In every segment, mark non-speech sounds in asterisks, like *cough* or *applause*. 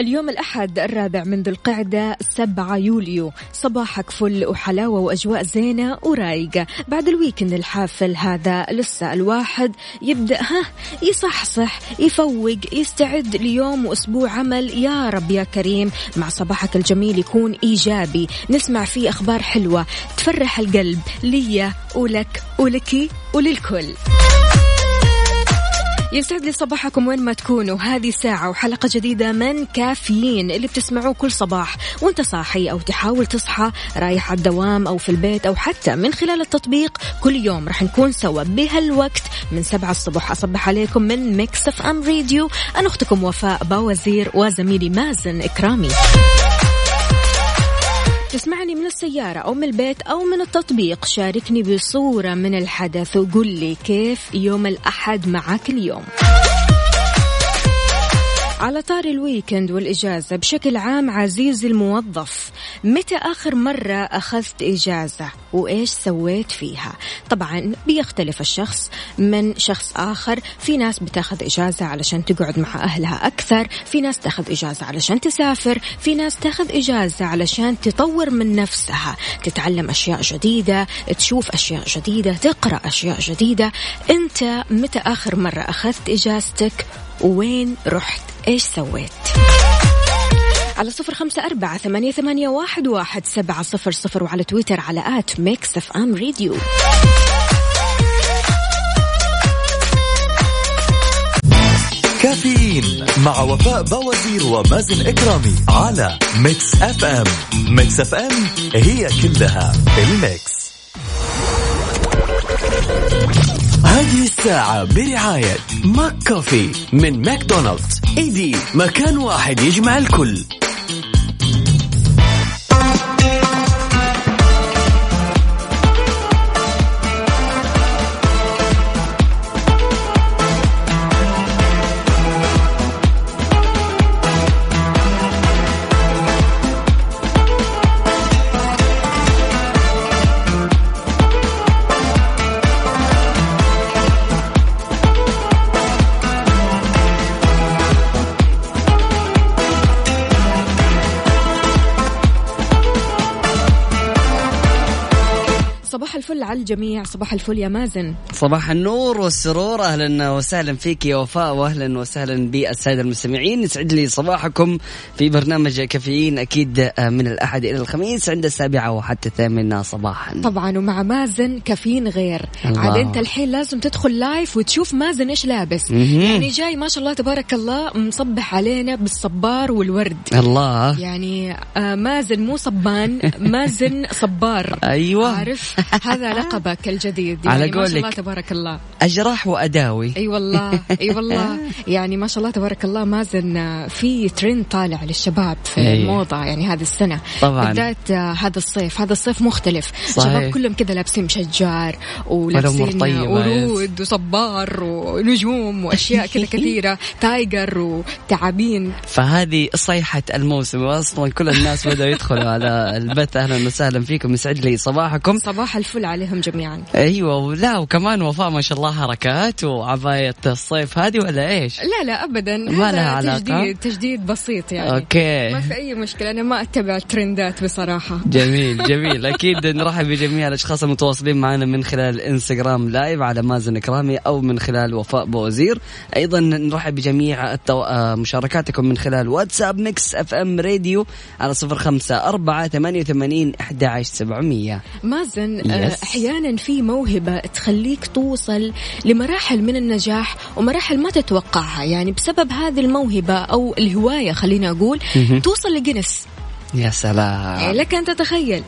اليوم الأحد الرابع من ذو القعدة 7 يوليو. صباحك فل وحلاوة وأجواء زينة ورايقة. بعد ال weekend الحافل هذا لسه الواحد يبدأ ها يصحصح يفوق يستعد ليوم وأسبوع عمل. يا رب يا كريم مع صباحك الجميل يكون إيجابي. نسمع فيه أخبار حلوة تفرح القلب ليا ولك ولكي وللكل. يسعد لي صباحكم وين ما تكونوا. هذه ساعة وحلقة جديدة من كافيين اللي بتسمعوه كل صباح. وانت صاحي أو تحاول تصحى رايح على الدوام أو في البيت أو حتى من خلال التطبيق كل يوم رح نكون سوا بهالوقت من سبعة الصبح. أصبح عليكم من Mix FM Radio. أنا أختكم وفاء باوزير وزميلي مازن إكرامي. تسمعني من السيارة أو من البيت أو من التطبيق. شاركني بصورة من الحدث وقول لي كيف يوم الأحد معك اليوم. على طار ال weekend والإجازة بشكل عام عزيزي الموظف متى آخر مرة أخذت إجازة وإيش سويت فيها؟ طبعا بيختلف الشخص من شخص آخر في ناس بتاخذ إجازة علشان تقعد مع أهلها أكثر في ناس تاخذ إجازة علشان تسافر في ناس تاخذ إجازة علشان تطور من نفسها تتعلم أشياء جديدة تشوف أشياء جديدة تقرأ أشياء جديدة. أنت متى آخر مرة أخذت إجازتك؟ وين رحت؟ إيش سويت؟ على صفر خمسة أربعة ثمانية, ثمانية واحد, واحد سبعة صفر صفر وعلى تويتر على at Mix FM Radio. كافيين مع وفاء بوازير ومازن إكرامي على Mix FM. Mix FM هي كلها ال mix. هذه الساعة برعاية McCafé من ماكدونالدز. إيدي مكان واحد يجمع الكل. على الجميع. صباح الفل يا مازن. صباح النور والسرور. أهلا وسهلا فيك يا وفاء واهلا وسهلا بالسادة المستمعين. يسعد لي صباحكم في برنامج كافيين أكيد من الأحد إلى الخميس عند السابعة وحتى الثامنة صباحا. طبعا ومع مازن كافيين غير. الله. عاد أنت الحين لازم تدخل لايف وتشوف مازن إيش لابس. يعني جاي ما شاء الله تبارك الله مصبح علينا بالصبار والورد. الله. يعني آه مازن مو صبان مازن صبار. *laughs* أيوه. عارف؟ هذا لقبك الجديد. على يعني ما شاء الله. تبارك الله. أجراح وأداوي. أي والله أي والله. *laughs* يعني ما شاء الله تبارك الله مازن آه، في ترند طالع للشباب في أي. الموضة يعني هذه السنة. طبعاً. بالذات آه، هذا الصيف هذا الصيف مختلف. صحيح. شباب كلهم كذا لابسين مشجار ولابسين طيبة، ورود وصبار ونجوم وأشياء كذا *laughs* كثيرة. تايجر وتعابين. فهذه صيحة الموسم. واصلا كل الناس بدأوا يدخلوا على البث. أهلا وسهلا فيكم. يسعد لي صباحكم. صباح الفل عليهم جميعا. أيوه ولا وكمان وفاء ما شاء الله حركات وعباية الصيف هذه ولا إيش؟ لا لا ابدا. ما لها علاقة؟ تجديد تجديد بسيط يعني. okay. ما في أي مشكلة أنا ما أتبع الترندات بصراحة. جميل *laughs* جميل. أكيد نرحب بجميع الأشخاص المتواصلين معنا من خلال إنستغرام live على مازن إكرامي أو من خلال وفاء بوازير. أيضا نرحب بجميع التو... آه، مشاركاتكم من خلال واتساب Mix FM Radio على صفر خمسة أربعة ثمانية وثمانين أحد عشر سبعمية. مازن Yes. أحيانا في موهبة تخليك توصل لمراحل من النجاح ومراحل ما تتوقعها. يعني بسبب هذه الموهبة أو الهواية خلينا أقول توصل لجنس يا سلام. يعني لك أن تتخيل.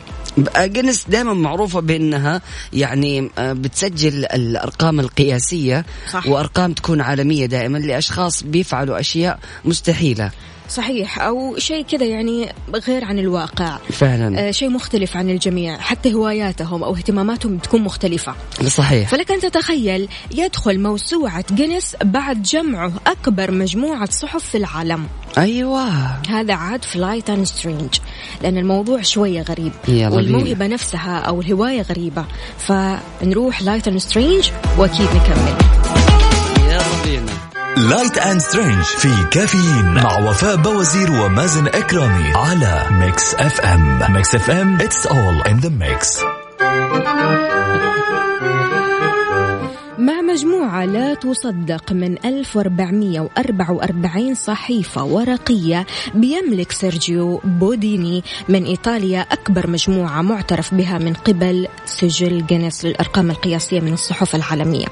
جنس دائما معروفة بأنها يعني آه، بتسجل الأرقام القياسية صح. وأرقام تكون عالمية دائما لأشخاص بيفعلوا أشياء مستحيلة. صحيح أو شيء كذا يعني غير عن الواقع. فعلا. آه شيء مختلف عن الجميع حتى هواياتهم أو اهتماماتهم بتكون مختلفة. صحيح. فلك أن تتخيل يدخل موسوعة جينيس بعد جمعه أكبر مجموعة صحف في العالم. أيوة. هذا عاد ف light and strange لأن الموضوع شوية غريب. يلا والموهبة بينا. نفسها أو الهواية غريبة. فنروح light and strange وأكيد نكمل. يلا بينا light and strange في كافيين مع وفاء بوازير ومازن إكرامي على Mix FM Mix FM it's all in the mix مجموعة لا تصدق من 1444 صحيفة ورقية بيملك سيرجيو بوديني من إيطاليا أكبر مجموعة معترف بها من قبل سجل جينيس للأرقام القياسية من الصحف العالمية.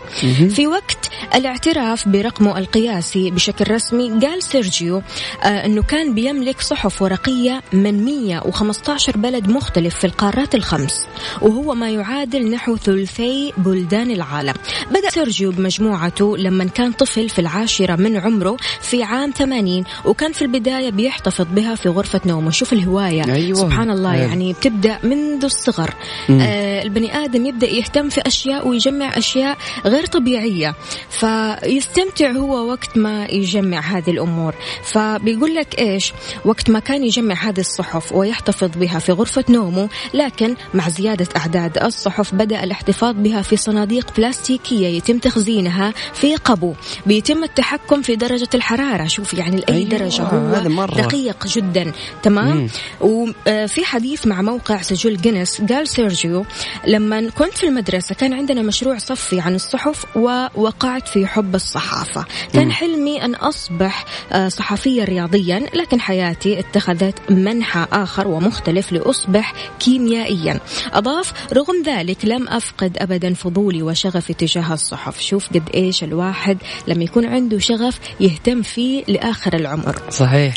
في وقت الاعتراف برقمه القياسي بشكل رسمي قال سيرجيو آه أنه كان بيملك صحف ورقية من 115 بلد مختلف في القارات الخمس وهو ما يعادل نحو ثلثي بلدان العالم. بدأ سيرجيو بمجموعته لما كان طفل في العاشرة من عمره في عام 80 وكان في البداية بيحتفظ بها في غرفة نومه. شوف الهواية. أيوة. سبحان الله أيوة. يعني بتبدأ منذ الصغر. آه البني آدم يبدأ يهتم في أشياء ويجمع أشياء غير طبيعية. فيستمتع هو وقت ما يجمع هذه الأمور. فبيقول لك إيش؟ وقت ما كان يجمع هذه الصحف ويحتفظ بها في غرفة نومه لكن مع زيادة أعداد الصحف بدأ الاحتفاظ بها في صناديق بلاستيكية يتم تخزينها في قبو. بيتم التحكم في درجة الحرارة. شوف يعني لأي أيوة، درجة هو مرة. دقيق جدا. تمام؟ وفي حديث مع موقع سجل جينيس قال سيرجيو لما كنت في المدرسة كان عندنا مشروع صفي عن الصحف ووقعت في حب الصحافة. كان حلمي أن أصبح آه، صحفيا رياضيا لكن حياتي اتخذت منحى آخر ومختلف لأصبح كيميائيا. أضاف رغم ذلك لم أفقد أبدا فضولي وشغفي تجاه الصحف. شوف قد إيش الواحد لما يكون عنده شغف يهتم فيه لآخر العمر. صحيح.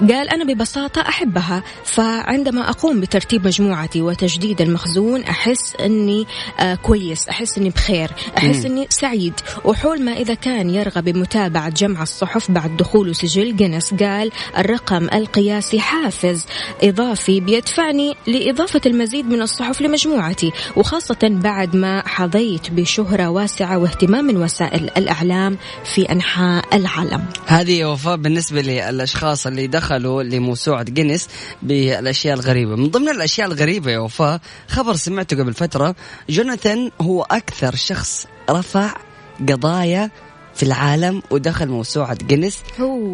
قال أنا ببساطة أحبها فعندما أقوم بترتيب مجموعتي وتجديد المخزون أحس أني آه كويس أحس أني بخير أحس أني سعيد. وحول ما إذا كان يرغب بمتابعة جمع الصحف بعد دخوله سجل جينيس قال الرقم القياسي حافز إضافي بيدفعني لإضافة المزيد من الصحف لمجموعتي وخاصة بعد ما حظيت بشهرة واسعة واهتمام من وسائل الإعلام في أنحاء العالم. هذه وفاء بالنسبة للأشخاص اللي دخلوا لموسوعة جينيس بالأشياء الغريبة. من ضمن الأشياء الغريبة يا وفاء خبر سمعته قبل فترة جوناثان هو أكثر شخص رفع قضايا في العالم ودخل موسوعة جينيس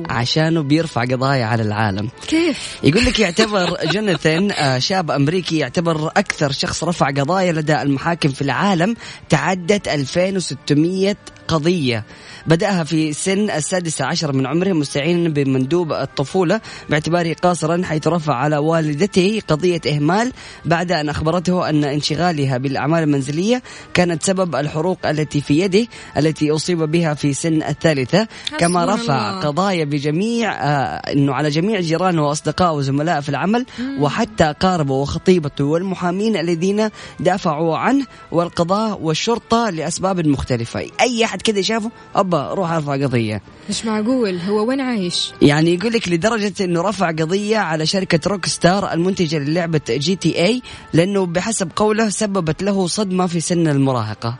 عشانه بيرفع قضايا على العالم. كيف؟ يقول لك يعتبر *laughs* جوناثان آه، شاب أمريكي يعتبر أكثر شخص رفع قضايا لدى المحاكم في العالم تعدت 2600 قضية بدأها في سن السادسة عشر من عمره مستعينا بمندوب الطفولة باعتباره قاصرا حيث رفع على والدته قضية إهمال بعد أن أخبرته أن انشغالها بالأعمال المنزلية كانت سبب الحروق التي في يده التي أصيب بها في سن الثالثة. كما رفع الله. قضايا بجميع آه إنه على جميع جيرانه وأصدقائه وزملائه في العمل وحتى اقاربه وخطيبته والمحامين الذين دافعوا عنه والقضاء والشرطة لأسباب مختلفة، أي احد كذا شافه أبا روح أرفع قضية. مش معقول هو وين عايش يعني يقول لك لدرجة إنه رفع قضية على شركة Rockstar المنتجة للعبة GTA لأنه بحسب قوله سببت له صدمة في سن المراهقة.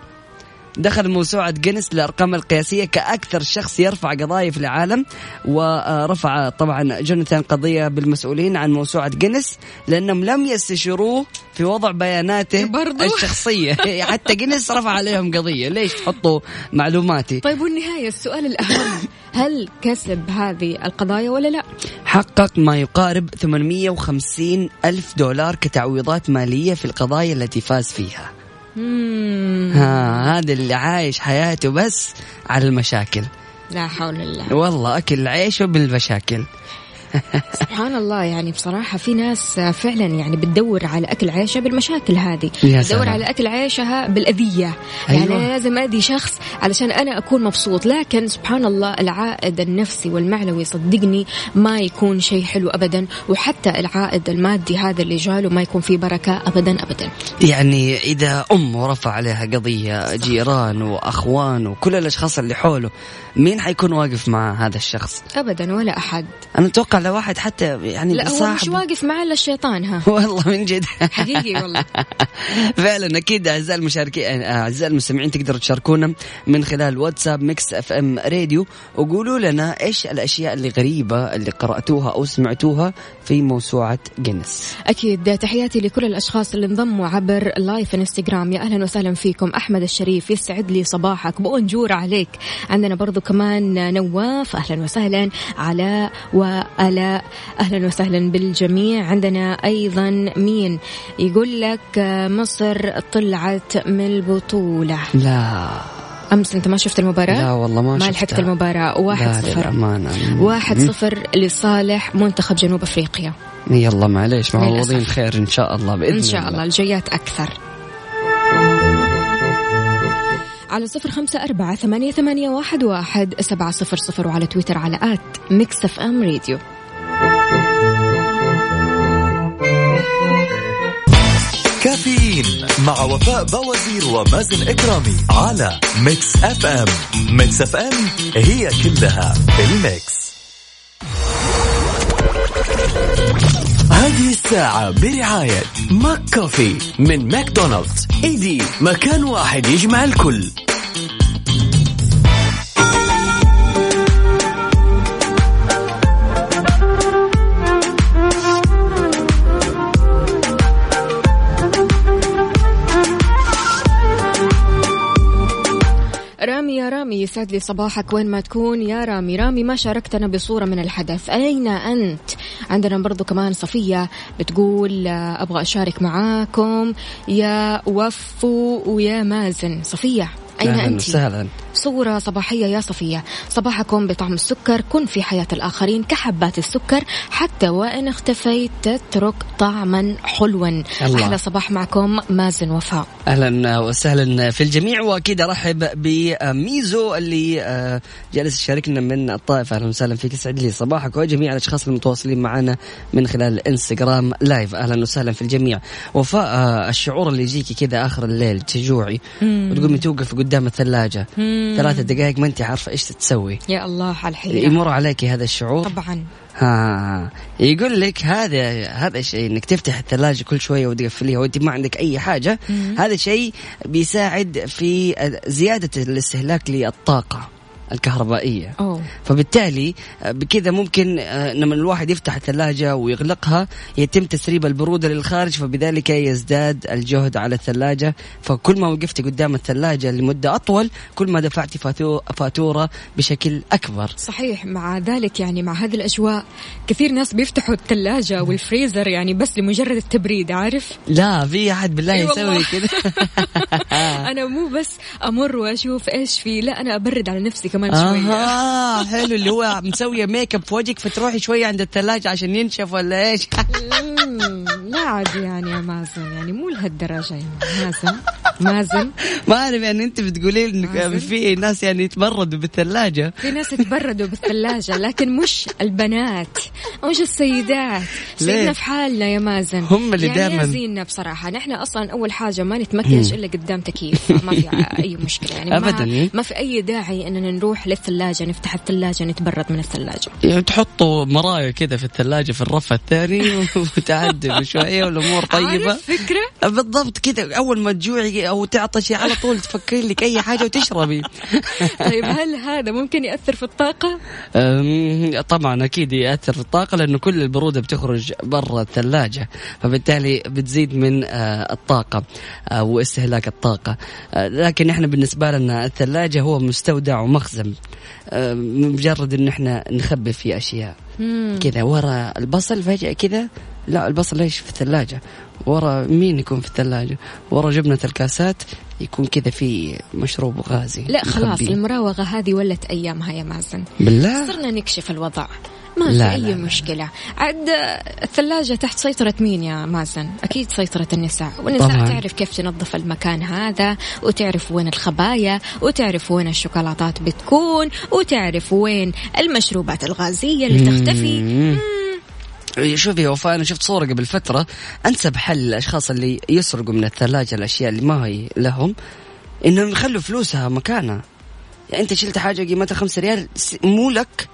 دخل موسوعة جينيس للأرقام القياسية كأكثر شخص يرفع قضايا في العالم ورفع طبعا جوناثان قضية بالمسؤولين عن موسوعة جينيس لأنهم لم يستشيروه في وضع بياناته برضو؟ الشخصية. *laughs* حتى جينيس رفع عليهم قضية. ليش تحطوا معلوماتي؟ طيب والنهاية السؤال الأهم. *laughs* هل كسب هذه القضايا ولا لا؟ حقق ما يقارب 850 ألف دولار كتعويضات مالية في القضايا التي فاز فيها. ها هذا اللي عايش حياته بس على المشاكل. لا حول الله. والله أكل عيشه بالمشاكل. سبحان الله يعني بصراحة في ناس فعلا يعني بتدور على أكل عيشها بالمشاكل هذه. بتدور. على أكل عيشها بالأذية. يعني أيوة. أنا لازم أذي شخص علشان أنا أكون مبسوط. لكن سبحان الله العائد النفسي والمعنوي صدقني ما يكون شيء حلو أبدا وحتى العائد المادي هذا اللي جاله ما يكون فيه بركة أبدا أبدا. يعني إذا أم ورفع عليها قضية جيران وأخوان وكل الأشخاص اللي حوله مين حيكون واقف مع هذا الشخص؟ أبدا ولا أحد. أنا أتوقع لو واحد حتى يعني لا هو مش واقف معاه إلا الشيطان ها. *laughs* والله من جد. حقيقي والله. *laughs* فعلا أكيد أعزائي المشاركين أعزائي المستمعين تقدروا تشاركونا من خلال واتساب Mix FM Radio وقولوا لنا إيش الأشياء اللي غريبة اللي قرأتوها أو سمعتوها في موسوعة جينيس. أكيد تحياتي لكل الأشخاص اللي انضموا عبر live انستغرام يا أهلا وسهلا فيكم. أحمد الشريف يسعد لي صباحك. bonjour عليك. عندنا برضو كمان نواف. أهلا وسهلا علاء وآلاء أهلا وسهلا بالجميع. عندنا أيضا مين؟ يقول لك آه، مصر طلعت من البطولة. لا. أمس أنت ما شفت المباراة؟ لا والله ما ما شفتها. لحقت المباراة. واحد لا صفر. واحد. صفر لصالح منتخب جنوب أفريقيا. يلا معليش معوضين. خير إن شاء الله بإذن إن شاء الله. الجايات أكثر. على صفر خمسة أربعة ثمانية, ثمانية واحد, واحد سبعة صفر صفر وعلى تويتر على at Mix FM Radio. كافيين مع وفاء بوازير ومازن إكرامي على Mix FM. Mix FM هي كلها ال mix. هذه الساعة برعاية McCafé من ماكدونالدز. إيدي مكان واحد يجمع الكل. يسعد لي صباحك وين ما تكون. يا رامي رامي ما شاركتنا بصورة من الحدث. أين أنت؟ عندنا برضو كمان صفية بتقول آه، أبغى أشارك معاكم. يا وفو ويا مازن. صفية أين أنت؟ وسهلا. صورة صباحية يا صفية. صباحكم بطعم السكر. كن في حياة الآخرين كحبات السكر حتى وإن اختفيت تترك طعما حلوا. الله. أحلى صباح معكم مازن وفاء. أهلا وسهلا في الجميع وأكيد أرحب بميزو اللي آه، جالس يشاركنا من الطائف. أهلا وسهلا فيك يسعد لي صباحك وجميع الأشخاص المتواصلين معنا من خلال الانستغرام لايف. أهلا وسهلا في الجميع. وفاء آه، الشعور اللي يجيكي كذا آخر الليل تجوعي وتقومي توقف قدام الثلاجة. ثلاثة دقائق ما انت عارفة إيش تسوي. يا الله على الحيرة يمر عليك هذا الشعور؟ طبعا. ها يقول لك هذا هذا الشيء إنك تفتح الثلاجة كل شوية وتقفليها وانت ما عندك أي حاجة. هذا شيء بيساعد في زيادة الاستهلاك للطاقة. الكهربائية. أوه. فبالتالي آه، بكذا ممكن آه، لما الواحد يفتح الثلاجة ويغلقها يتم تسريب البرودة للخارج فبذلك يزداد الجهد على الثلاجة. فكل ما وقفتي قدام الثلاجة لمدة أطول كل ما دفعتي فاتو- فاتورة بشكل أكبر. صحيح مع ذلك يعني مع هذه الأجواء كثير ناس بيفتحوا الثلاجة والفريزر يعني بس لمجرد التبريد عارف؟ لا في أحد بالله أي يسوي. كذا *laughs* أنا مو بس أمر وأشوف إيش في لا أنا أبرد على نفسي كمان آه حلو اللي هو مسوية ميك اب في وجهك فتروحي شوية عند الثلاجة عشان ينشف ولا مم، لا عاد يعني يا مازن يعني مو لهالدرجة يعني. مازن مازن. *laughs* ما أعرف يعني أنت بتقولي عازل. في ناس يعني يتبردوا بالثلاجة. في ناس يتبردوا بالثلاجة لكن مش البنات مش السيدات. ليه؟ سيبنا في حالنا يا مازن. هم اللي يعني يا زيننا بصراحة نحن أصلا أول حاجة ما نتمكيش إلا قدام تكييف ما في أي مشكلة. يعني أبداً. ما, ما في أي داعي إننا نروح للثلاجة نفتح الثلاجة نتبرد من الثلاجة. يعني تحطوا مرايا كذا في الثلاجة في الرف الثاني *laughs* شوية *laughs* والأمور طيبة. عارف فكرة؟ بالضبط كذا. أول ما تجوعي أو تعطشي على طول تفكري لك أي حاجة وتشربي. *laughs* طيب هل هذا ممكن يأثر في الطاقة؟ أم، طبعا أكيد يأثر في الطاقة لأنه كل البرودة بتخرج برا الثلاجة فبالتالي بتزيد من آه، الطاقة آه، واستهلاك الطاقة. آه، لكن إحنا بالنسبة لنا الثلاجة هو مستودع ومخزن مجرد إن إحنا نخبي فيه أشياء. كذا ورا البصل فجأة كذا لا البصل ليش في الثلاجة؟ ورا مين يكون في الثلاجة؟ ورا جبنة الكاسات يكون كذا في مشروب غازي لا خلاص مخبيه. المراوغة هذه ولت أيامها يا مازن. بالله؟ صرنا نكشف الوضع. ما لا، في لا، أي لا. مشكلة عاد الثلاجة تحت سيطرة مين يا مازن أكيد سيطرة النساء والنساء طبعاً. تعرف كيف تنظف المكان هذا وتعرف وين الخبايا وتعرف وين الشوكولاتات بتكون وتعرف وين المشروبات الغازية اللي تختفي مم. شوفي وفاء أنا شفت صورة قبل فترة أنسب حل للاشخاص اللي يسرقوا من الثلاجة الأشياء اللي ما هي لهم إنهم يخلوا فلوسها مكانها يعني أنت شلت حاجة قيمتها خمسة ريال مو لك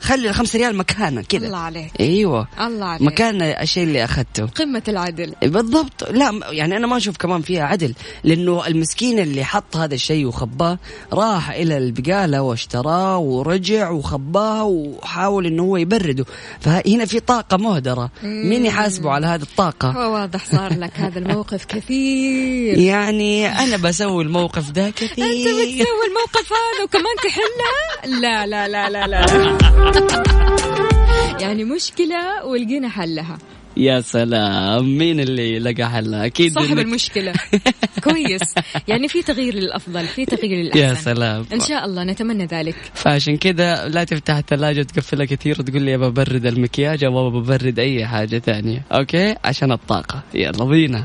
خلي الخمسة ريال مكانها كذا. الله عليك. أيوه. الله عليك. مكان الشيء اللي أخذته. قمة العدل. بالضبط. لا يعني أنا ما أشوف كمان فيها عدل لأنه المسكين اللي حط هذا الشيء وخباه راح إلى البقالة واشتراه ورجع وخباه وحاول إنه هو يبرده. فهنا في طاقة مهدرة. مين يحاسبه على هذه الطاقة؟ هو واضح صار لك هذا الموقف كثير. *laughs* يعني أنا بسوي الموقف ده كثير. انت بتسوي الموقف هذا وكمان تحلها لا لا لا لا لا. *laughs* *laughs* يعني مشكلة ولقينا حلها. يا سلام مين اللي لقى حلها؟ أكيد صاحب إنك- المشكلة. *laughs* كويس. يعني في تغيير للأفضل في تغيير للأحسن. يا سلام. إن شاء الله نتمنى ذلك. فعشان كذا لا تفتح الثلاجة وتقفلها كثير وتقول لي أبى ببرد المكياج أو أبى ببرد أي حاجة ثانية أوكي؟ عشان الطاقة. يلا بينا.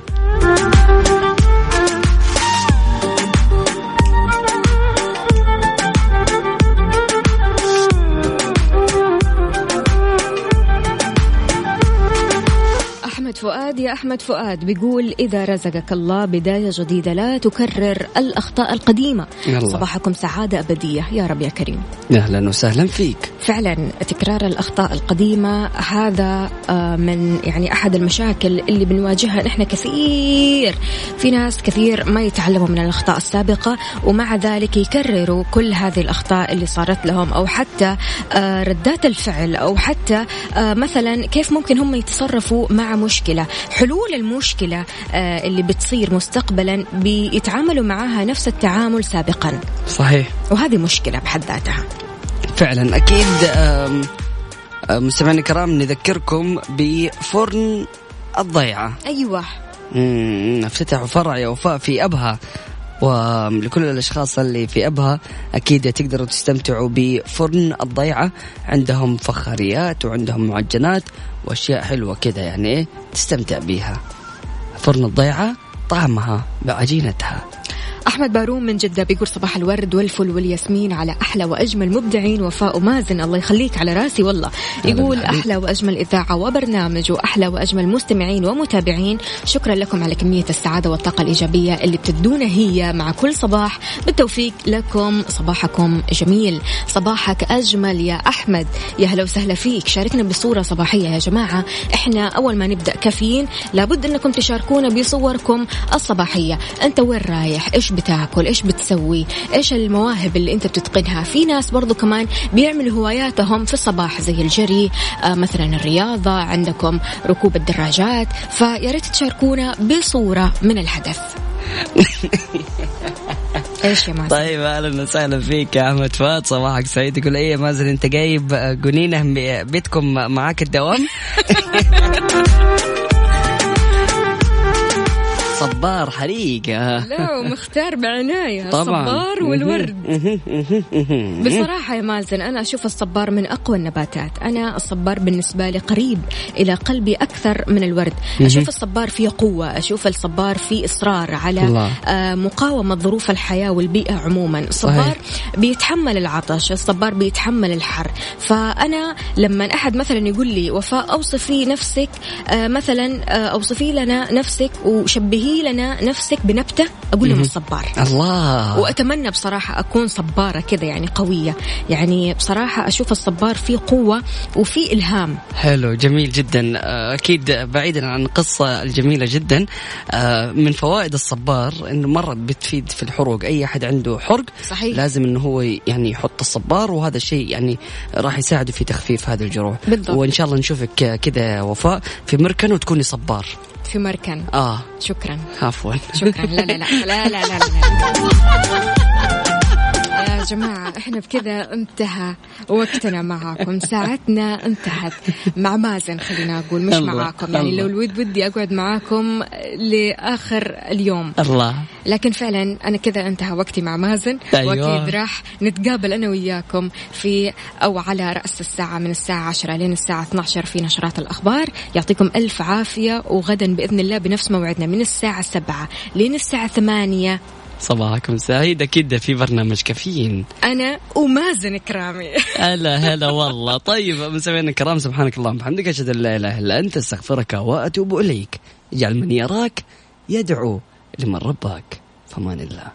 فؤاد يا أحمد فؤاد بيقول إذا رزقك الله بداية جديدة لا تكرر الأخطاء القديمة. يلا. صباحكم سعادة أبدية. يا رب يا كريم. أهلا وسهلا فيك. فعلا تكرار الأخطاء القديمة هذا آه، من يعني أحد المشاكل اللي بنواجهها نحن كثير. في ناس كثير ما يتعلموا من الأخطاء السابقة ومع ذلك يكرروا كل هذه الأخطاء اللي صارت لهم أو حتى آه، ردات الفعل أو حتى آه، مثلا كيف ممكن هم يتصرفوا مع مشكلة. حلول المشكلة آه، اللي بتصير مستقبلا بيتعاملوا معها نفس التعامل سابقا. صحيح. وهذه مشكلة بحد ذاتها. فعلا. آم، مستمعينا الكرام نذكركم بفرن الضيعة. أيوة. افتتحوا فرع يا وفاء في أبها. ولكل الأشخاص اللي في أبها أكيد تقدروا تستمتعوا بفرن الضيعة. عندهم فخاريات وعندهم معجنات. وأشياء حلوة كذا يعني إيه تستمتع بيها. فرن الضيعة طعمها بعجينتها. أحمد باروم من جدة بيقول صباح الورد والفل والياسمين على أحلى وأجمل مبدعين وفاء ومازن. الله يخليك على راسي والله. يقول. أحلى وأجمل إذاعة وبرنامج وأحلى وأجمل مستمعين ومتابعين. شكرا لكم على كمية السعادة والطاقة الإيجابية اللي بتدونا هي مع كل صباح. بالتوفيق لكم. صباحكم جميل. صباحك أجمل يا أحمد. يا هلا وسهلا فيك. شاركنا بصورة صباحية يا جماعة. إحنا أول ما نبدأ كافيين لابد إنكم تشاركونا بصوركم الصباحية. أنت وين رايح؟ إيش بتاكل إيش بتسوي؟ إيش المواهب اللي أنت بتتقنها؟ في ناس برضو كمان بيعملوا هواياتهم في الصباح زي الجري آه مثلا الرياضة عندكم ركوب الدراجات فيا ريت تشاركونا بصورة من الحدث *laughs* إيش يا مازن؟ طيب أهلا وسهلا فيك يا أحمد فؤاد. صباحك سعيد. يقول إيه يا مازن أنت جايب جنينه م- بيتكم معاك الدوام؟ *laughs* صبار حريقه لا ومختار بعناية *laughs* طبعا. الصبار والورد. بصراحة يا مازن أنا أشوف الصبار من أقوى النباتات. أنا الصبار بالنسبة لي قريب إلى قلبي أكثر من الورد. أشوف الصبار فيه قوة أشوف الصبار فيه إصرار على. آه، مقاومة ظروف الحياة والبيئة عموما. الصبار. بيتحمل العطش الصبار بيتحمل الحر. فأنا لما أحد مثلا يقول لي وفاء أوصفي نفسك آه، مثلا آه، أوصفي لنا نفسك وشبهي لنا نفسك بنبتة؟ أقول لهم الصبار الله. وأتمنى بصراحة أكون صبارة كذا يعني قوية. يعني بصراحة أشوف الصبار فيه قوة وفيه إلهام. حلو جميل جدا. آه، أكيد بعيدا عن القصة الجميلة جدا آه، من فوائد الصبار إنه مرة بتفيد في الحروق. أي أحد عنده حرق صحيح. لازم إنه هو يعني يحط الصبار وهذا الشيء يعني راح يساعده في تخفيف هذه الجروح. بالضبط. وإن شاء الله نشوفك كذا وفاء في مركن وتكوني صبار. في مركن. آه. شكرا. عفوا. شكرا. لا لا لا. لا لا لا, لا. يا *laughs* جماعة إحنا بكذا انتهى وقتنا معاكم. ساعتنا انتهت. مع مازن خلينا أقول مش الله، معاكم. يعني الله. لو الود ودي أقعد معاكم لآخر اليوم. الله. لكن فعلا أنا كذا انتهى وقتي مع مازن. أيوة. وأكيد راح نتقابل أنا وياكم في أو على رأس الساعة من الساعة 10 لين الساعة 12 في نشرات الأخبار. يعطيكم ألف عافية وغدا بإذن الله بنفس موعدنا من الساعة 7 لين الساعة 8 صباحكم سعيد. أكيد في برنامج كافيين. أنا ومازن إكرامي *laughs* هلا هلا والله. طيب مستمعينا الكرام سبحانك اللهم وبحمدك أشهد أن لا إله إلا أنت أستغفرك وأتوب إليك. اجعل من يراك يدعو لمن رباك. فمان الله.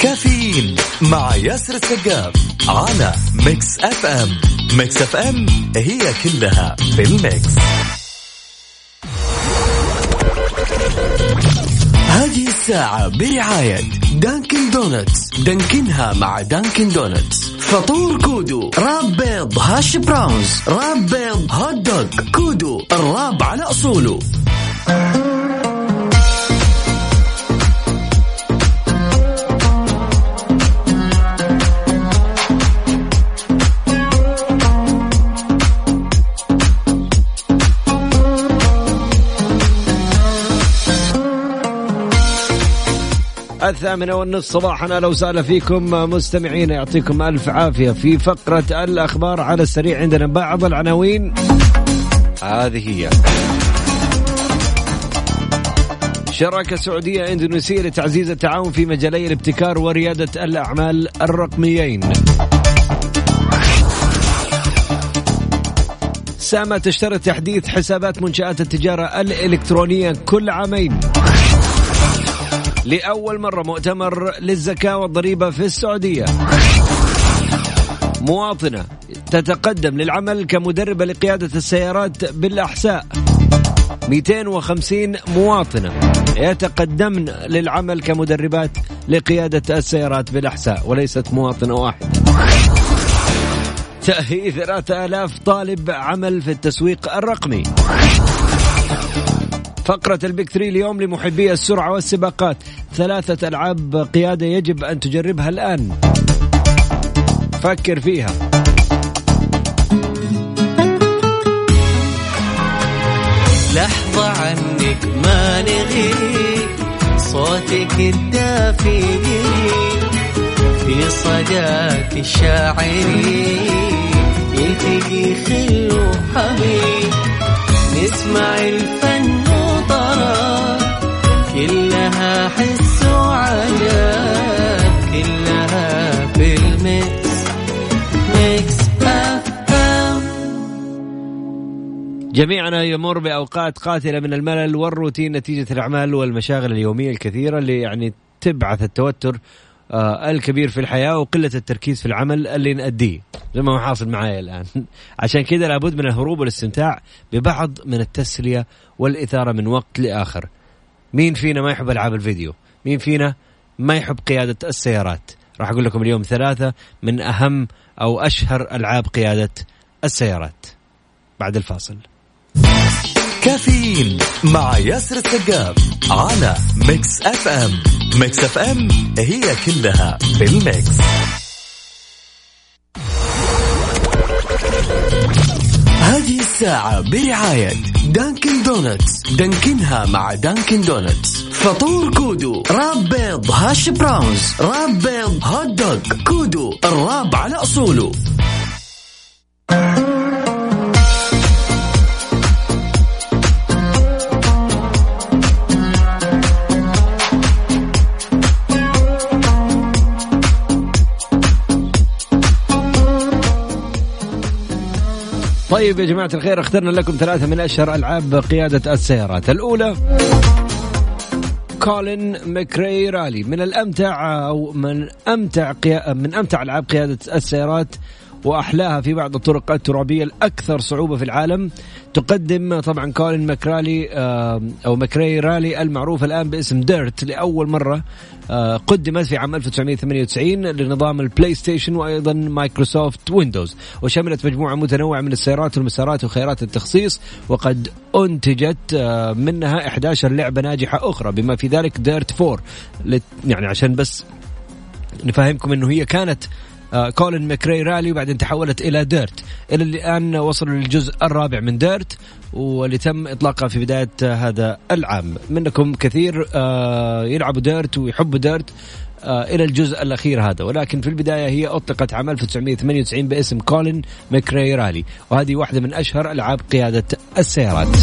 كافيين مع ياسر السقاف على Mix FM. Mix FM هي كلها في ال mix. هذه الساعة برعاية Dunkin' Donuts. دانكنها مع Dunkin' Donuts. فطور كودو wrap بيض hash browns wrap بيض hot dog كودو ال wrap على أصوله. الثامنة والنصف. صباحا أهلا وسهلا فيكم مستمعين يعطيكم ألف عافية. في فقرة الأخبار على السريع عندنا بعض العناوين. هذه هي. شراكة سعودية إندونيسية لتعزيز التعاون في مجالي الابتكار وريادة الأعمال الرقميين. سامة تشترط تحديث حسابات منشآت التجارة الإلكترونية كل عامين. لأول مرة مؤتمر للزكاة والضريبة في السعودية. مواطنة تتقدم للعمل كمدربة لقيادة السيارات بالأحساء. 250 مواطنة يتقدمن للعمل كمدربات لقيادة السيارات بالأحساء وليست مواطنة واحدة تأهيل 3000 طالب عمل في التسويق الرقمي. فقرة البيك ثري اليوم لمحبي السرعة والسباقات. ثلاثة ألعاب قيادة يجب أن تجربها الآن. فكر فيها. لحظة عنك ما نغيب صوتك الدافي في صداك الشاعري يلتقي خل وحبيب نسمع الفن كلها حس وعجب كلها في ال mix. Mix جميعنا يمر بأوقات قاتلة من الملل والروتين نتيجة الأعمال والمشاغل اليومية الكثيرة اللي يعني تبعث التوتر آه الكبير في الحياة وقلة التركيز في العمل اللي نأديه. زي ما هو حاصل معايا الآن. *laughs* عشان كذا لابد من الهروب والاستمتاع ببعض من التسلية والإثارة من وقت لآخر. مين فينا ما يحب ألعاب الفيديو؟ مين فينا ما يحب قيادة السيارات؟ راح أقول لكم اليوم ثلاثة من أهم أو أشهر ألعاب قيادة السيارات. بعد الفاصل. كافيين مع ياسر السقاف على Mix FM. Mix FM هي كلها في ال Mix. هذه الساعة برعاية Dunkin' Donuts. دانكنها مع Dunkin' Donuts. فطور كودو wrap بيض hash browns wrap بيض hot dog كودو ال wrap على أصوله. طيب يا جماعة الخير اخترنا لكم ثلاثة من أشهر ألعاب قيادة السيارات. الأولى Colin McRae Rally. من الأمتع أو من أمتع قيا... من أمتع ألعاب قيادة السيارات وأحلاها في بعض الطرق الترابية الأكثر صعوبة في العالم. تقدم طبعا Colin McRally آه، أو McRae Rally المعروف الآن باسم Dirt لأول مرة آه، قدمت في عام 1998 لنظام ال PlayStation وأيضا Microsoft Windows. وشملت مجموعة متنوعة من السيارات والمسارات وخيارات التخصيص وقد أنتجت آه، منها 11 لعبة ناجحة أخرى بما في ذلك ديرت 4 لت- يعني عشان بس نفهمكم إنه هي كانت كولين ماكري رالي وبعدين تحولت إلى ديرت. إلى الآن وصلوا للجزء الرابع من ديرت واللي تم إطلاقها في بداية آه، هذا العام. منكم كثير آه، يلعبوا ديرت ويحبوا ديرت آه، إلى الجزء الأخير هذا. ولكن في البداية هي أطلقت عام 1998 باسم Colin McRae Rally. وهذه واحدة من أشهر ألعاب قيادة السيارات.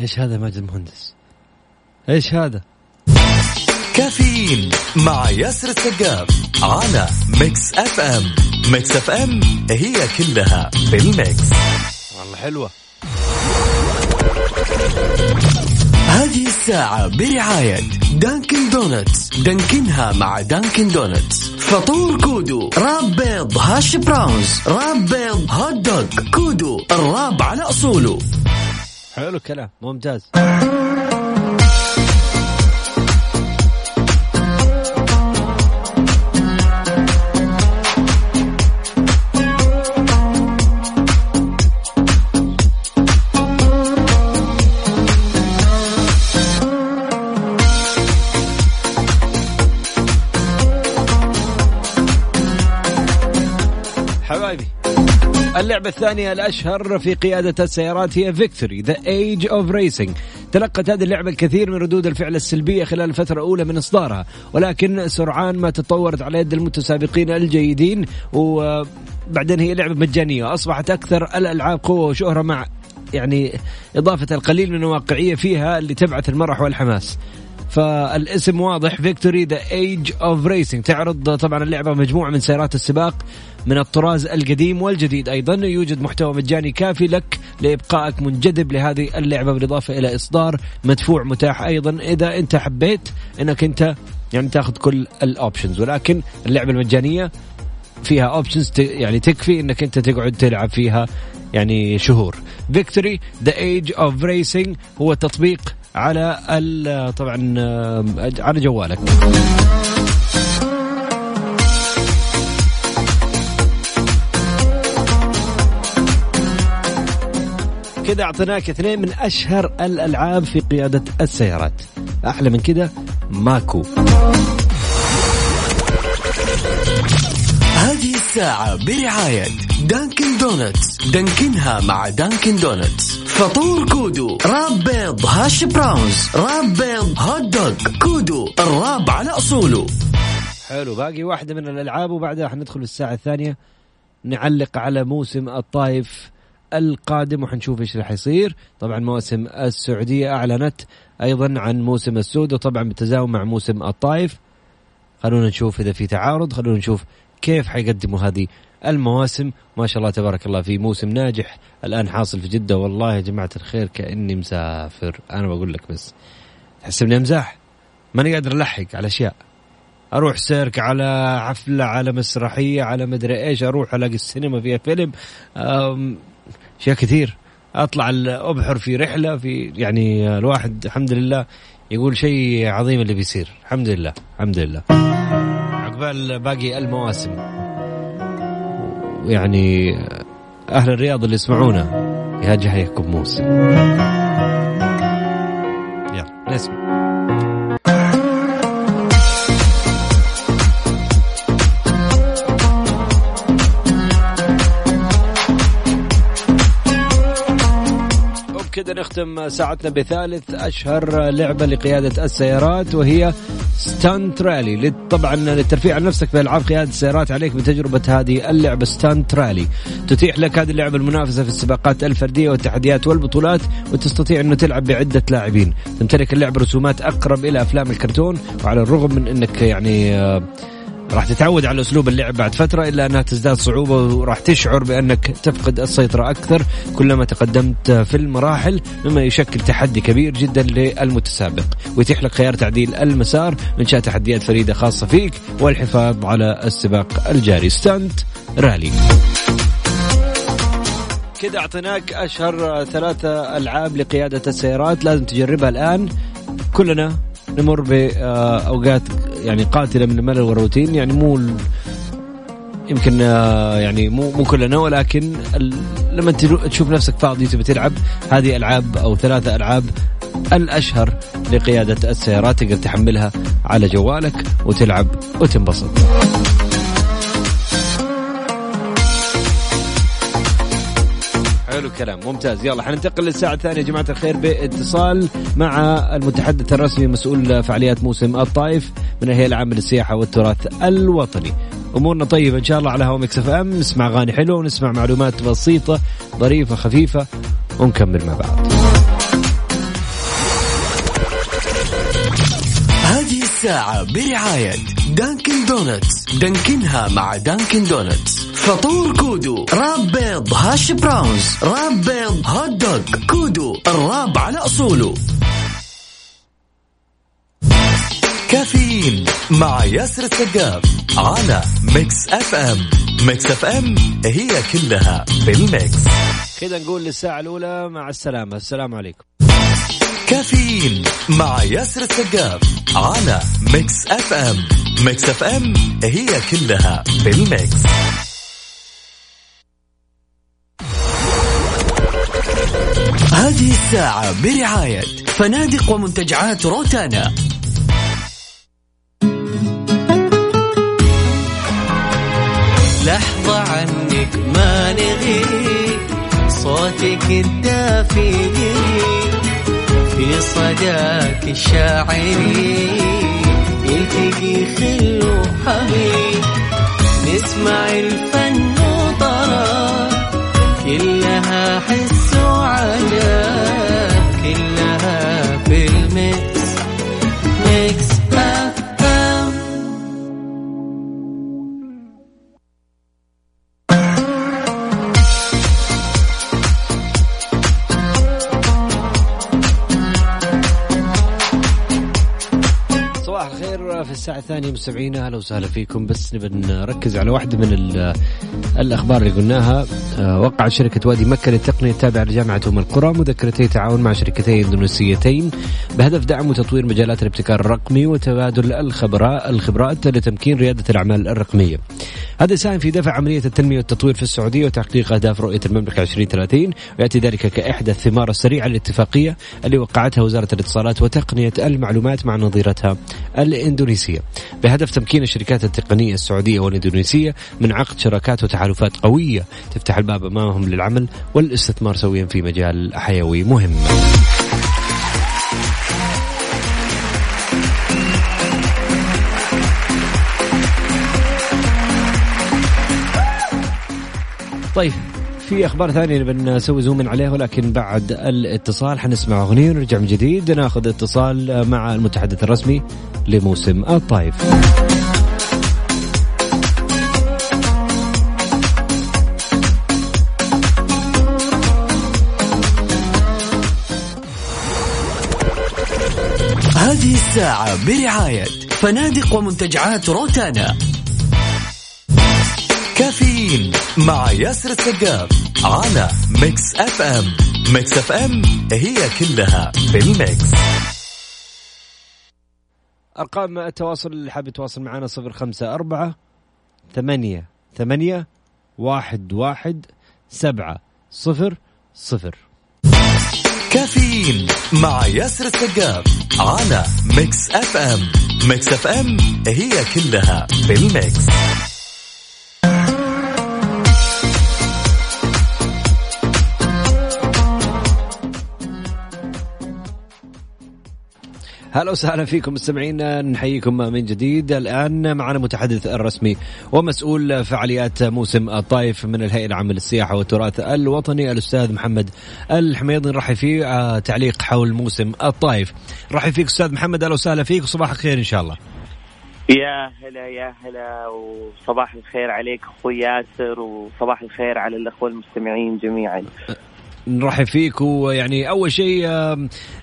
إيش هذا ماجد المهندس؟ إيش هذا؟ كافيين مع ياسر السقاف على Mix FM. Mix FM هي كلها في ال Mix. والله حلوة. هذه الساعة برعاية Dunkin' Donuts. دانكنها مع Dunkin' Donuts. فطور كودو wrap بيض hash browns wrap بيض hot dog كودو ال wrap على أصوله. حلو الكلام ممتاز. اللعبة الثانية الأشهر في قيادة السيارات هي Victory The Age of Racing تلقت هذه اللعبة الكثير من ردود الفعل السلبية خلال الفترة الأولى من إصدارها ولكن سرعان ما تطورت على يد المتسابقين الجيدين وبعدين هي لعبة مجانية. أصبحت أكثر الألعاب قوة وشهرة مع يعني إضافة القليل من الواقعية فيها اللي تبعث المرح والحماس. فالاسم واضح. Victory The Age of Racing تعرض طبعا اللعبة مجموعة من سيارات السباق من الطراز القديم والجديد. أيضا يوجد محتوى مجاني كافي لك لإبقائك منجذب لهذه اللعبة بالإضافة إلى إصدار مدفوع متاح. أيضا إذا أنت حبيت إنك أنت يعني تاخذ كل ال options ولكن اللعبة المجانية فيها options يعني تكفي إنك أنت تقعد تلعب فيها يعني شهور. Victory The Age of Racing هو تطبيق على طبعا على جوالك. كذا أعطيناك اثنين من أشهر الألعاب في قيادة السيارات. أحلى من كذا ماكو. هذه الساعة برعاية Dunkin' Donuts. دانكنها مع Dunkin' Donuts. فطور كودو wrap بيض hash browns wrap بيض hot dog كودو ال wrap على أصوله. حلو باقي واحدة من الألعاب وبعدها حندخل الساعة الثانية نعلق على موسم الطايف القادم وحنشوف إيش راح يصير. طبعا موسم السعودية أعلنت أيضا عن موسم السود وطبعا بالتزامن مع موسم الطايف. خلونا نشوف إذا في تعارض خلونا نشوف كيف حيقدموا هذه المواسم. ما شاء الله تبارك الله في موسم ناجح الآن حاصل في جدة. والله يا جماعة الخير كأني مسافر. أنا بقول لك بس تحس إني أمزح؟ ماني قادر ألحق على أشياء. أروح سيرك على حفله على مسرحية على مدري إيش أروح ألاقي السينما فيها فيلم. أشياء كثير. أطلع أبحر في رحلة في يعني الواحد الحمد لله يقول شيء عظيم اللي بيصير. الحمد لله الحمد لله. عقبال باقي المواسم. ويعني أهل الرياض اللي يسمعونا. يا جهيكم موسم يلا نسمع. نختم ساعتنا بثالث أشهر لعبة لقيادة السيارات وهي ستانت رالي طبعا للترفيه عن نفسك في العاب قيادة السيارات عليك بتجربه هذه اللعبة ستانت رالي تتيح لك هذه اللعبة المنافسة في السباقات الفردية والتحديات والبطولات وتستطيع إنه تلعب بعدة لاعبين. تمتلك اللعبة رسومات أقرب إلى أفلام الكرتون وعلى الرغم من إنك يعني آه، راح تتعود على أسلوب اللعب بعد فترة إلا أنها تزداد صعوبة وراح تشعر بأنك تفقد السيطرة أكثر. كلما تقدمت في المراحل مما يشكل تحدي كبير جدا للمتسابق. ويتيح لك خيار تعديل المسار وانشاء تحديات فريدة خاصة فيك والحفاظ على السباق الجاري. ستانت رالي. كذا أعطيناك أشهر ثلاثة ألعاب لقيادة السيارات لازم تجربها الآن. كلنا نمر باوقات يعني قاتلة من الملل والروتين يعني مو يمكن آه، يعني مو مو كلنا ولكن لما تشوف نفسك فاضي تبي تلعب هذه ألعاب أو ثلاثة ألعاب الأشهر لقيادة السيارات تقدر تحملها على جوالك وتلعب وتنبسط. حلو الكلام ممتاز. يلا حننتقل للساعة الثانية. يا جماعة الخير باتصال مع المتحدث الرسمي مسؤول فعاليات موسم الطائف من الهيئة العامة للسياحة والتراث الوطني. أمورنا طيبة إن شاء الله على هوا Mix FM. نسمع أغاني حلوة ونسمع معلومات بسيطة ظريفة خفيفة ونكمل مع بعض. الساعة برعاية Dunkin' Donuts دانكنها مع Dunkin' Donuts فطور كودو. wrap بيض hash browns. wrap بيض hot dog. كودو. ال wrap على أصوله. كافيين مع ياسر السقاف على Mix FM Mix FM هي كلها في ال Mix. كذا نقول للساعة الأولى. مع السلامة. السلام عليكم. كافيين مع ياسر السقاف على Mix FM Mix FM هي كلها في ال Mix. هذه الساعة برعاية فنادق ومنتجعات روتانا. لحظة عنك ما نغيب صوتك الدافي يريد في صداك الشاعري يلتقي خل وحبيب نسمع الفن وطرب. كلها حس الساعة الثانية مستمعينا أهلا وسهلا فيكم. بس نبي نركز على واحدة من ال- الأخبار اللي قلناها. آه، وقعت شركة وادي مكة للتقنية التابعة لجامعة أم القرى مذكرتي تعاون مع شركتين إندونيسيتين بهدف دعم وتطوير مجالات الابتكار الرقمي وتبادل الخبراء الخبرات لتمكين ريادة الأعمال الرقمية. هذا يساهم في دفع عملية التنمية والتطوير في السعودية وتحقيق أهداف رؤية المملكة 2030 ويأتي ذلك كإحدى الثمار السريعة للاتفاقية اللي وقعتها وزارة الاتصالات وتقنية المعلومات مع نظيرتها الإندونيسية. بهدف تمكين الشركات التقنية السعودية والإندونيسية من عقد شراكات وتحالفات قوية تفتح الباب أمامهم للعمل والاستثمار سويا في مجال حيوي مهم. طيب في أخبار ثانية نبي نسوي زوم عليها ولكن بعد الاتصال حنسمع أغنية ونرجع من جديد ناخذ اتصال مع المتحدث الرسمي لموسم الطائف. هذه الساعة برعاية فنادق ومنتجعات روتانا كافيين مع ياسر السقاف على Mix FM. Mix FM هي كلها في ال Mix. أرقام التواصل اللي حاب يتواصل معنا صفر خمسة أربعة ثمانية ثمانية واحد واحد سبعة صفر صفر. كافيين مع ياسر السقاف على Mix FM. Mix FM هي كلها في ال Mix. هلا وسهلا فيكم مستمعينا نحييكم من جديد. الآن معنا متحدث الرسمي ومسؤول فعاليات موسم الطائف من الهيئة العامة للسياحة والتراث الوطني الأستاذ محمد الحميضي نرحب فيه آه، تعليق حول موسم الطائف. رحب فيك أستاذ محمد أهلا وسهلا فيك وصباح الخير إن شاء الله. يا هلا يا هلا وصباح الخير عليك أخوي ياسر وصباح الخير على الأخوة المستمعين جميعا. نرحب فيك. ويعني أول شيء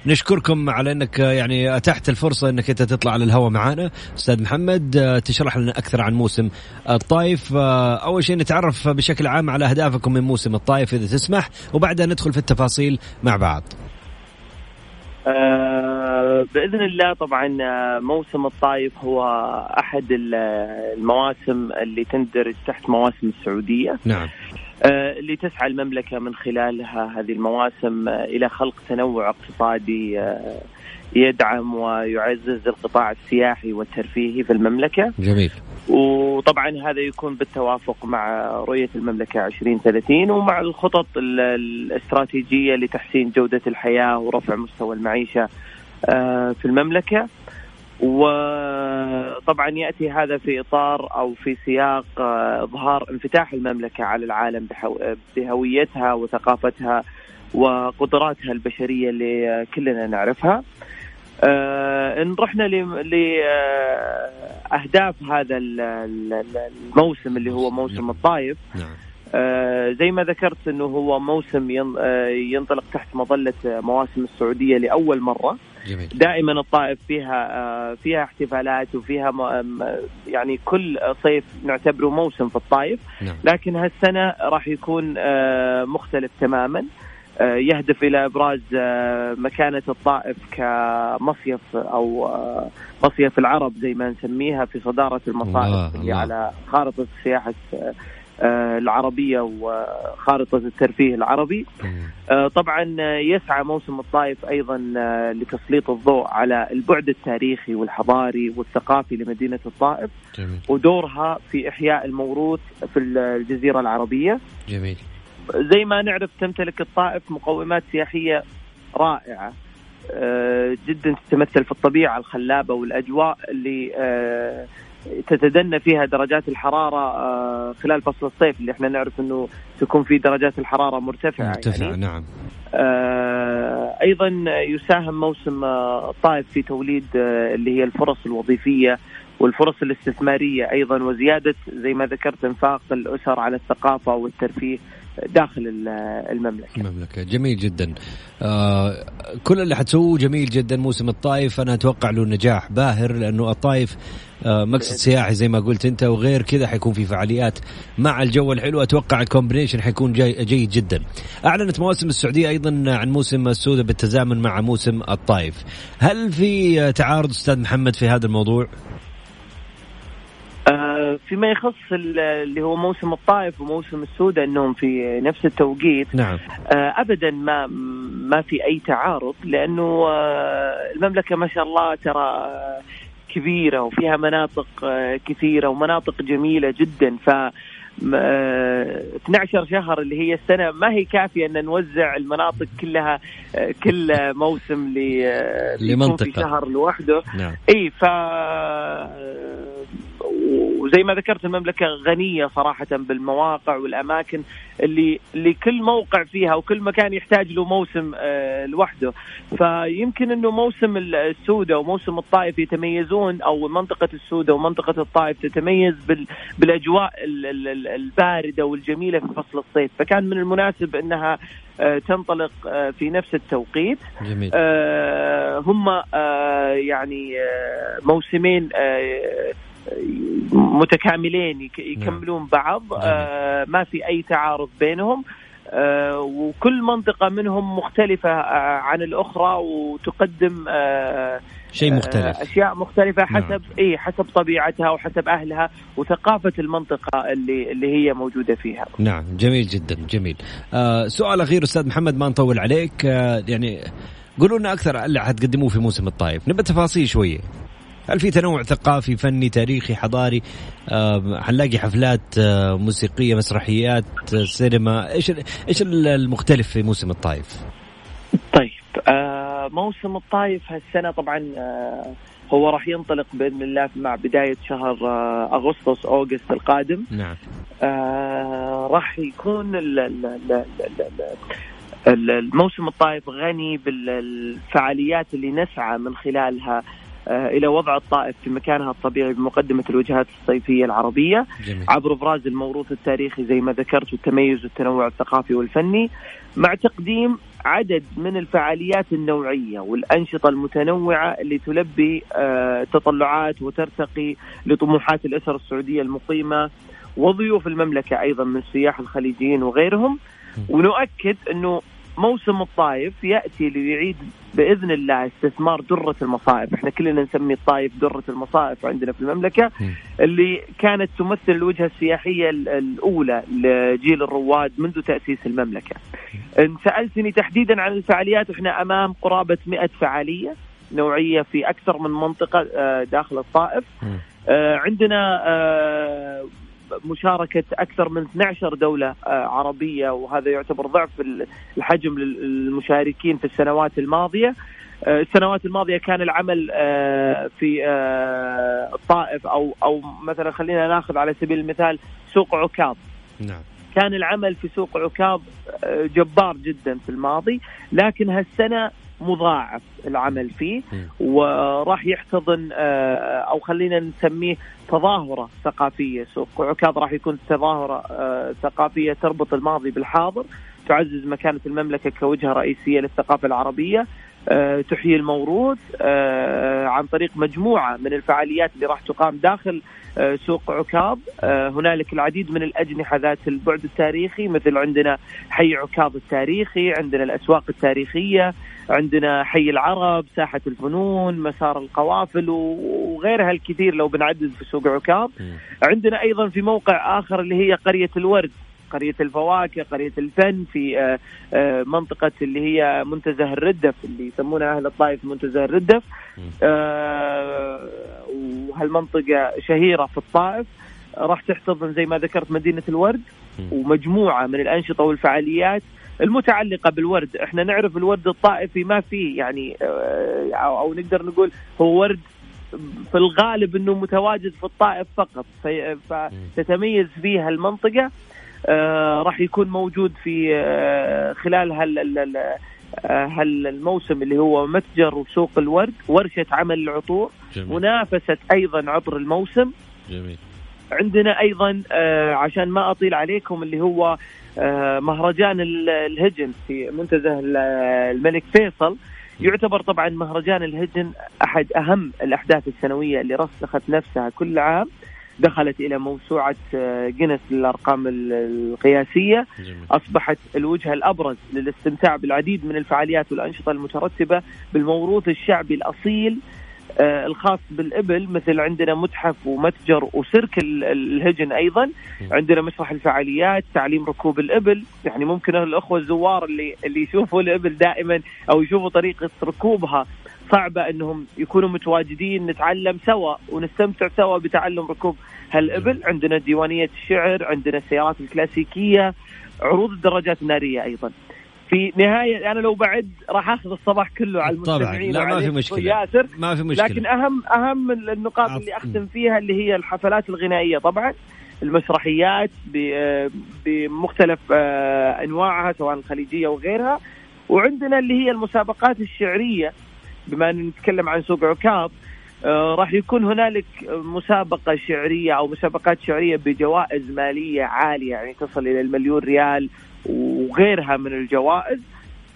نشكركم على إنك آه، يعني اتحت الفرصة إنك أنت تطلع على الهواء معنا أستاذ محمد آه، تشرح لنا أكثر عن موسم الطائف. آه، أول شيء نتعرف بشكل عام على أهدافكم من موسم الطائف إذا تسمح. وبعدها ندخل في التفاصيل مع بعض. آه بإذن الله طبعا موسم الطايف هو أحد ال- المواسم اللي تندرج تحت مواسم السعودية. نعم. اللي تسعى المملكة من خلالها هذه المواسم آه، إلى خلق تنوع اقتصادي آه، يدعم ويعزز القطاع السياحي والترفيهي في المملكة. جميل. وطبعا هذا يكون بالتوافق مع رؤية المملكة 2030 ومع الخطط ال- الاستراتيجية لتحسين جودة الحياة ورفع مستوى المعيشة آه، في المملكة. وطبعا يأتي هذا في إطار أو في سياق آه، إظهار انفتاح المملكة على العالم بهويتها وثقافتها وقدراتها البشرية اللي كلنا نعرفها. آه، إن رحنا لاهداف هذا ال- ال- الموسم اللي هو موسم الطايف. نعم. آه، زي ما ذكرت إنه هو موسم ين- آه، ينطلق تحت مظلة آه، مواسم السعودية لأول مرة. جميل. دائما الطائف فيها آه، فيها احتفالات وفيها يعني كل صيف نعتبره موسم في الطائف. نعم. لكن هالسنة راح يكون آه، مختلف تماما. آه، يهدف إلى إبراز مكانة الطائف كمصيف أو مصيف العرب زي ما نسميها في صدارة المصائف اللي الله. على خارطة السياحة العربية وخارطة الترفيه العربي. آه، طبعا آه، يسعى موسم الطائف أيضا آه، لتسليط الضوء على البعد التاريخي والحضاري والثقافي لمدينة الطائف. جميل. ودورها في إحياء الموروث في الجزيرة العربية. جميل. زي ما نعرف تمتلك الطائف مقومات سياحية رائعة. آه، جدا تتمثل في الطبيعة الخلابة والأجواء اللي آه، تتدنى فيها درجات الحرارة آه، خلال فصل الصيف اللي إحنا نعرف إنه تكون في درجات الحرارة مرتفعة مرتفع يعني. نعم آه، أيضا يساهم موسم آه، الطائف في توليد آه، اللي هي الفرص الوظيفية والفرص الاستثمارية أيضا وزيادة زي ما ذكرت انفاق الأسر على الثقافة والترفيه داخل ال- المملكة. المملكة جميل جدا آه كل اللي حتسووه جميل جدا موسم الطايف أنا أتوقع له نجاح باهر لأنه الطايف آه مقصد سياحي زي ما قلت أنت وغير كذا حيكون في فعاليات مع الجو الحلو. أتوقع ال combination حيكون جاي جيد جدا. أعلنت مواسم السعودية أيضا عن موسم السوداء بالتزامن مع موسم الطايف هل في آه، تعارض أستاذ محمد في هذا الموضوع؟ آه، فيما يخص ال- اللي هو موسم الطائف وموسم السوداء إنهم في نفس التوقيت. نعم. آه، ابدا ما ما في أي تعارض لأنه آه، المملكة ما شاء الله ترى آه، كبيرة وفيها مناطق آه، كثيرة ومناطق جميلة جدا. ف م- آه، 12 شهر اللي هي السنة ما هي كافية إن نوزع المناطق كلها آه، كل موسم لمنطقة. في شهر لوحده. نعم. إي ف وزي ما ذكرت المملكة غنية صراحة بالمواقع والأماكن اللي اللي كل موقع فيها وكل مكان يحتاج له موسم آه، لوحده. فيمكن إنه موسم السودة وموسم الطائف يتميزون أو منطقة السودة ومنطقة الطائف تتميز بال بالأجواء ال- ال- ال- الباردة والجميلة في فصل الصيف. فكان من المناسب إنها آه، تنطلق آه، في نفس التوقيت. جميل. هم يعني موسمين متكاملين يك- يكملون بعض. آه، ما في أي تعارض بينهم. آه، وكل منطقة منهم مختلفة آه، عن الأخرى وتقدم شيء مختلف. أشياء مختلفة نعم. حسب إيه حسب طبيعتها وحسب أهلها وثقافة المنطقة اللي اللي هي موجودة فيها. نعم جميل جدا جميل. آه سؤال أخير أستاذ محمد ما نطول عليك. آه يعني قولوا لنا أكثر اللي حتقدموه في موسم الطايف نبى تفاصيل شوية. هل في تنوع ثقافي فني تاريخي حضاري حنلاقي حفلات موسيقية مسرحيات سينما. إيش إيش ال- المختلف في موسم الطايف؟ طيب آه موسم الطايف هالسنة طبعا آه هو راح ينطلق بإذن الله مع بداية شهر آه أغسطس أوغست القادم. نعم. آه راح يكون ال- ال- ال- ال- ال- ال- الموسم الطائف غني بالفعاليات اللي نسعى من خلالها. آه إلى وضع الطائف في مكانها الطبيعي بمقدمة الوجهات الصيفية العربية جميل. عبر أبراز الموروث التاريخي زي ما ذكرت والتميز والتنوع الثقافي والفني مع تقديم عدد من الفعاليات النوعية والأنشطة المتنوعة اللي تلبي آه، تطلعات وترتقي لطموحات الأسر السعودية المقيمة وضيوف المملكة أيضا من السياح الخليجيين وغيرهم. ونؤكد إنه موسم الطايف يأتي ليعيد بإذن الله استثمار درة المصائب، إحنا كلنا نسمي الطايف درة المصائب عندنا في المملكة اللي كانت تمثل الوجهة السياحية ال- الأولى لجيل الرواد منذ تأسيس المملكة. إن سألتني تحديدا عن الفعاليات إحنا أمام قرابة 100 فعالية نوعية في أكثر من منطقة آه، داخل الطائف. آه، عندنا آه، مشاركة أكثر من 12 دولة آه، عربية وهذا يعتبر ضعف ال- الحجم للمشاركين في السنوات الماضية. آه، السنوات الماضية كان العمل آه، في الطائف أو أو مثلا خلينا ناخذ على سبيل المثال سوق عكاظ. نعم. كان العمل في سوق عكاظ جبار جدا في الماضي لكن هالسنة مضاعف العمل فيه وراح يحتضن آه، أو خلينا نسميه تظاهرة ثقافية. سوق عكاظ راح يكون تظاهرة آه، ثقافية تربط الماضي بالحاضر تعزز مكانة المملكة كوجهة رئيسية للثقافة العربية. تحيي الموروث آه، عن طريق مجموعة من الفعاليات اللي راح تقام داخل آه، سوق عكاظ. آه، هنالك العديد من الأجنحة ذات البعد التاريخي مثل عندنا حي عكاظ التاريخي عندنا الأسواق التاريخية عندنا حي العرب ساحة الفنون مسار القوافل وغيرها الكثير لو بنعدد في سوق عكاظ. عندنا أيضا في موقع آخر اللي هي قرية الورد. قرية الفواكه قرية الفن في آه، آه، منطقة اللي هي منتزه الردف اللي يسمونها أهل الطائف منتزه الردف. آه، وهالمنطقة شهيرة في الطائف. راح تحتضن زي ما ذكرت مدينة الورد. ومجموعة من الأنشطة والفعاليات المتعلقة بالورد. إحنا نعرف الورد الطائفي ما فيه يعني أو, أو نقدر نقول هو ورد في الغالب إنه متواجد في الطائف فقط. فتتميز فيها المنطقة آه، راح يكون موجود في آه، خلال هال ال- ال- آه، اللي هو متجر وسوق الورد ورشة عمل العطور جميل. منافسة أيضا عطر الموسم. جميل. عندنا أيضا آه، عشان ما أطيل عليكم اللي هو آه، مهرجان ال- الهجن في منتزه ال- الملك فيصل. يعتبر طبعا مهرجان الهجن أحد أهم الأحداث السنوية اللي رسخت نفسها كل عام. دخلت إلى موسوعة آه، جينيس للأرقام ال- القياسية. جميل. أصبحت الوجهه الأبرز للاستمتاع بالعديد من الفعاليات والأنشطة المترتبة بالموروث الشعبي الأصيل آه، الخاص بالإبل مثل عندنا متحف ومتجر وسيرك ال- الهجن أيضا. عندنا مسرح الفعاليات تعليم ركوب الإبل. يعني ممكن الأخوة الزوار اللي اللي يشوفوا الإبل دائما أو يشوفوا طريقة ركوبها صعبة إنهم يكونوا متواجدين نتعلم سوا ونستمتع سوا بتعلم ركوب هالإبل. عندنا ديوانية الشعر عندنا السيارات الكلاسيكية عروض الدراجات النارية أيضا. في نهاية أنا لو بعد راح أخذ الصباح كله على طبعا. المستمعين لا ما في مشكلة. ياسر. ما في مشكلة. لكن أهم أهم النقاط اللي أختم فيها اللي هي الحفلات الغنائية. طبعا المسرحيات آه، بمختلف آه، أنواعها سواء الخليجية وغيرها. وعندنا اللي هي المسابقات الشعرية. بما أن نتكلم عن سوق عكاظ آه، راح يكون هنالك مسابقة شعرية أو مسابقات شعرية بجوائز مالية عالية يعني تصل إلى المليون ريال وغيرها من الجوائز.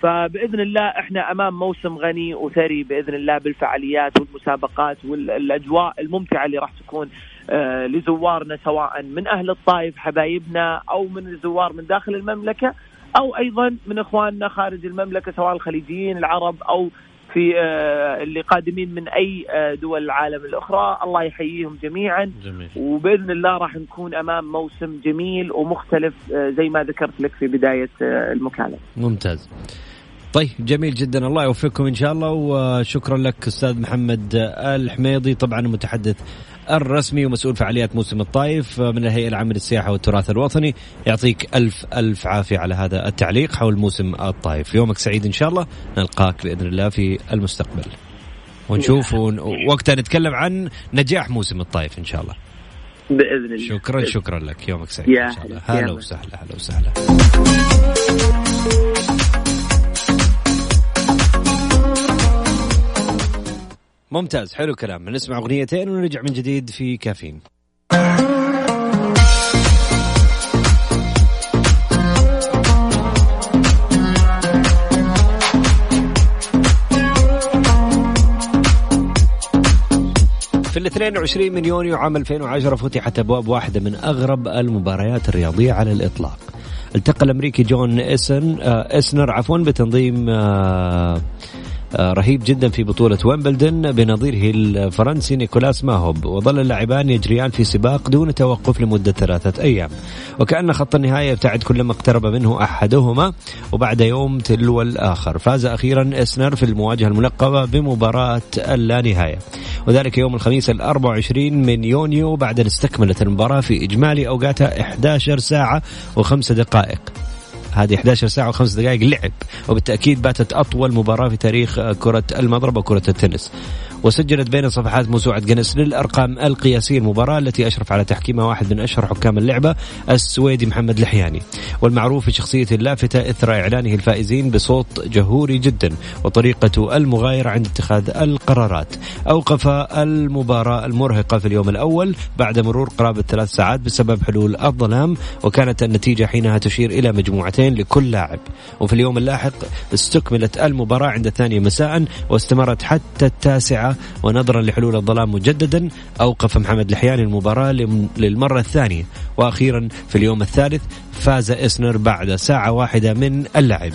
فبإذن الله إحنا أمام موسم غني وثري بإذن الله بالفعاليات والمسابقات والأجواء الممتعة اللي راح تكون آه، لزوارنا سواء من أهل الطائف حبايبنا أو من الزوار من داخل المملكة أو أيضا من إخواننا خارج المملكة سواء الخليجيين العرب أو في آه، اللي قادمين من أي آه، دول العالم الأخرى. الله يحييهم جميعا. جميل. وبإذن الله راح نكون أمام موسم جميل ومختلف آه، زي ما ذكرت لك في بداية المكالمة. ممتاز. طيب جميل جدا. الله يوفقكم إن شاء الله. وشكرا لك أستاذ محمد الحميضي طبعا المتحدث الرسمي ومسؤول فعاليات موسم الطايف من الهيئة العامة للسياحة والتراث الوطني. يعطيك ألف ألف عافية على هذا التعليق حول موسم الطايف يومك سعيد إن شاء الله. نلقاك بإذن الله في المستقبل. ونشوف ون... وقتها نتكلم عن نجاح موسم الطايف إن شاء الله. بإذن الله. شكرا شكرا لك. يومك سعيد يا ان شاء الله. هلا. وسهلا هلا وسهلا. ممتاز حلو كلام نسمع أغنيتين ونرجع من جديد في كافيين في ال 22 من يونيو عام 2010 فتحت أبواب واحدة من أغرب المباريات الرياضية على الإطلاق. التقى الأمريكي جون إسن آه إسنر عفوا بتنظيم آه، رهيب جدا في بطولة ويمبلدون بنظيره الفرنسي نيكولاس ماهوت. وظل اللاعبان يجريان في سباق دون توقف لمدة ثلاثة أيام. وكأن خط النهاية يبتعد كلما اقترب منه أحدهما وبعد يوم تلو الآخر. فاز أخيرا إسنر في المواجهة الملقبة بمباراة اللانهاية. وذلك يوم الخميس ال 24 من يونيو بعد أن استكملت المباراة في إجمالي أوقاتها 11 ساعة وخمس دقائق. هذه 11 ساعة وخمس دقائق لعب. وبالتأكيد باتت أطول مباراة في تاريخ كرة المضرب وكرة التنس. وسجلت بين صفحات موسوعة جنس للأرقام القياسية المباراة التي أشرف على تحكيمها واحد من أشهر حكام اللعبة السويدي محمد الحياني والمعروف بشخصيته اللافتة إثر إعلانه الفائزين بصوت جهوري جدا وطريقته المغايرة عند اتخاذ القرارات. أوقف المباراة المرهقة في اليوم الأول بعد مرور قرابة ثلاث ساعات بسبب حلول الظلام وكانت النتيجة حينها تشير إلى مجموعتين لكل لاعب. وفي اليوم اللاحق استكملت المباراة عند الثانية مساء واستمرت حتى التاسعة ونظرا لحلول الظلام مجددا أوقف محمد الحياني المباراة للمرة الثانية. وأخيرا في اليوم الثالث فاز إسنر بعد ساعة واحدة من اللعب.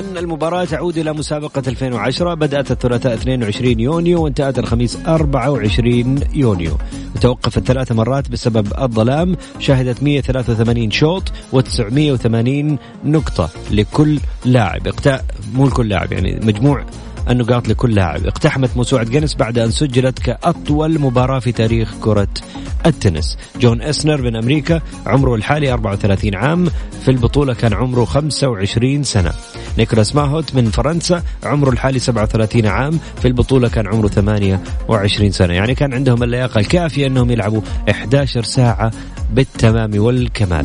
عن المباراة تعود إلى مسابقة 2010 بدأت الثلاثاء 22 يونيو وانتهت الخميس 24 يونيو. وتوقفت ثلاث مرات بسبب الظلام. شهدت 183 شوط و980 نقطة لكل لاعب. مو لكل لاعب يعني مجموع النقاط لكل لاعب. اقتحمت موسوعة جينيس بعد أن سجلت كأطول مباراة في تاريخ كرة التنس. جون إسنر من أمريكا عمره الحالي 34 عام في البطولة كان عمره 25 سنة. نيكولاس ماهوت من فرنسا عمره الحالي 37 عام في البطولة كان عمره 28 سنة. يعني كان عندهم اللياقة الكافية أنهم يلعبوا 11 ساعة بالتمام والكمال.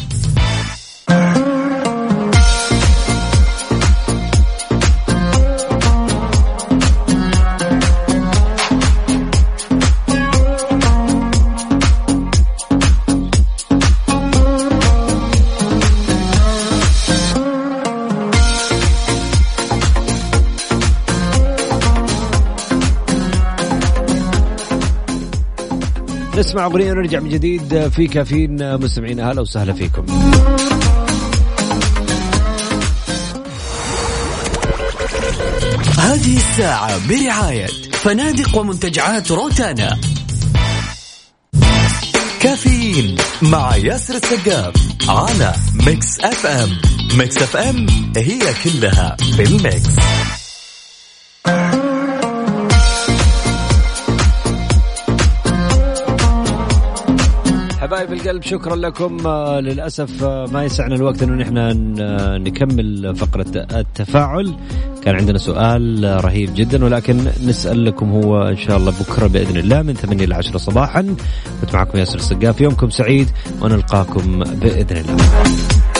نسمع أغنية ونرجع من جديد في كافيين مستمعين. أهلا وسهلا فيكم. هذه الساعة برعاية فنادق ومنتجعات روتانا. كافيين مع ياسر السقاف على Mix FM. Mix FM هي كلها في ال mix. حبايب القلب. شكرا لكم. آه، للأسف آه، ما يسعنا الوقت إنه نحن نكمل فقرة التفاعل. كان عندنا سؤال رهيب جدا ولكن نسأل لكم هو إن شاء الله بكرة بإذن الله من 8 إلى 10 صباحا. كنت معكم ياسر السقاف. يومكم سعيد ونلقاكم بإذن الله.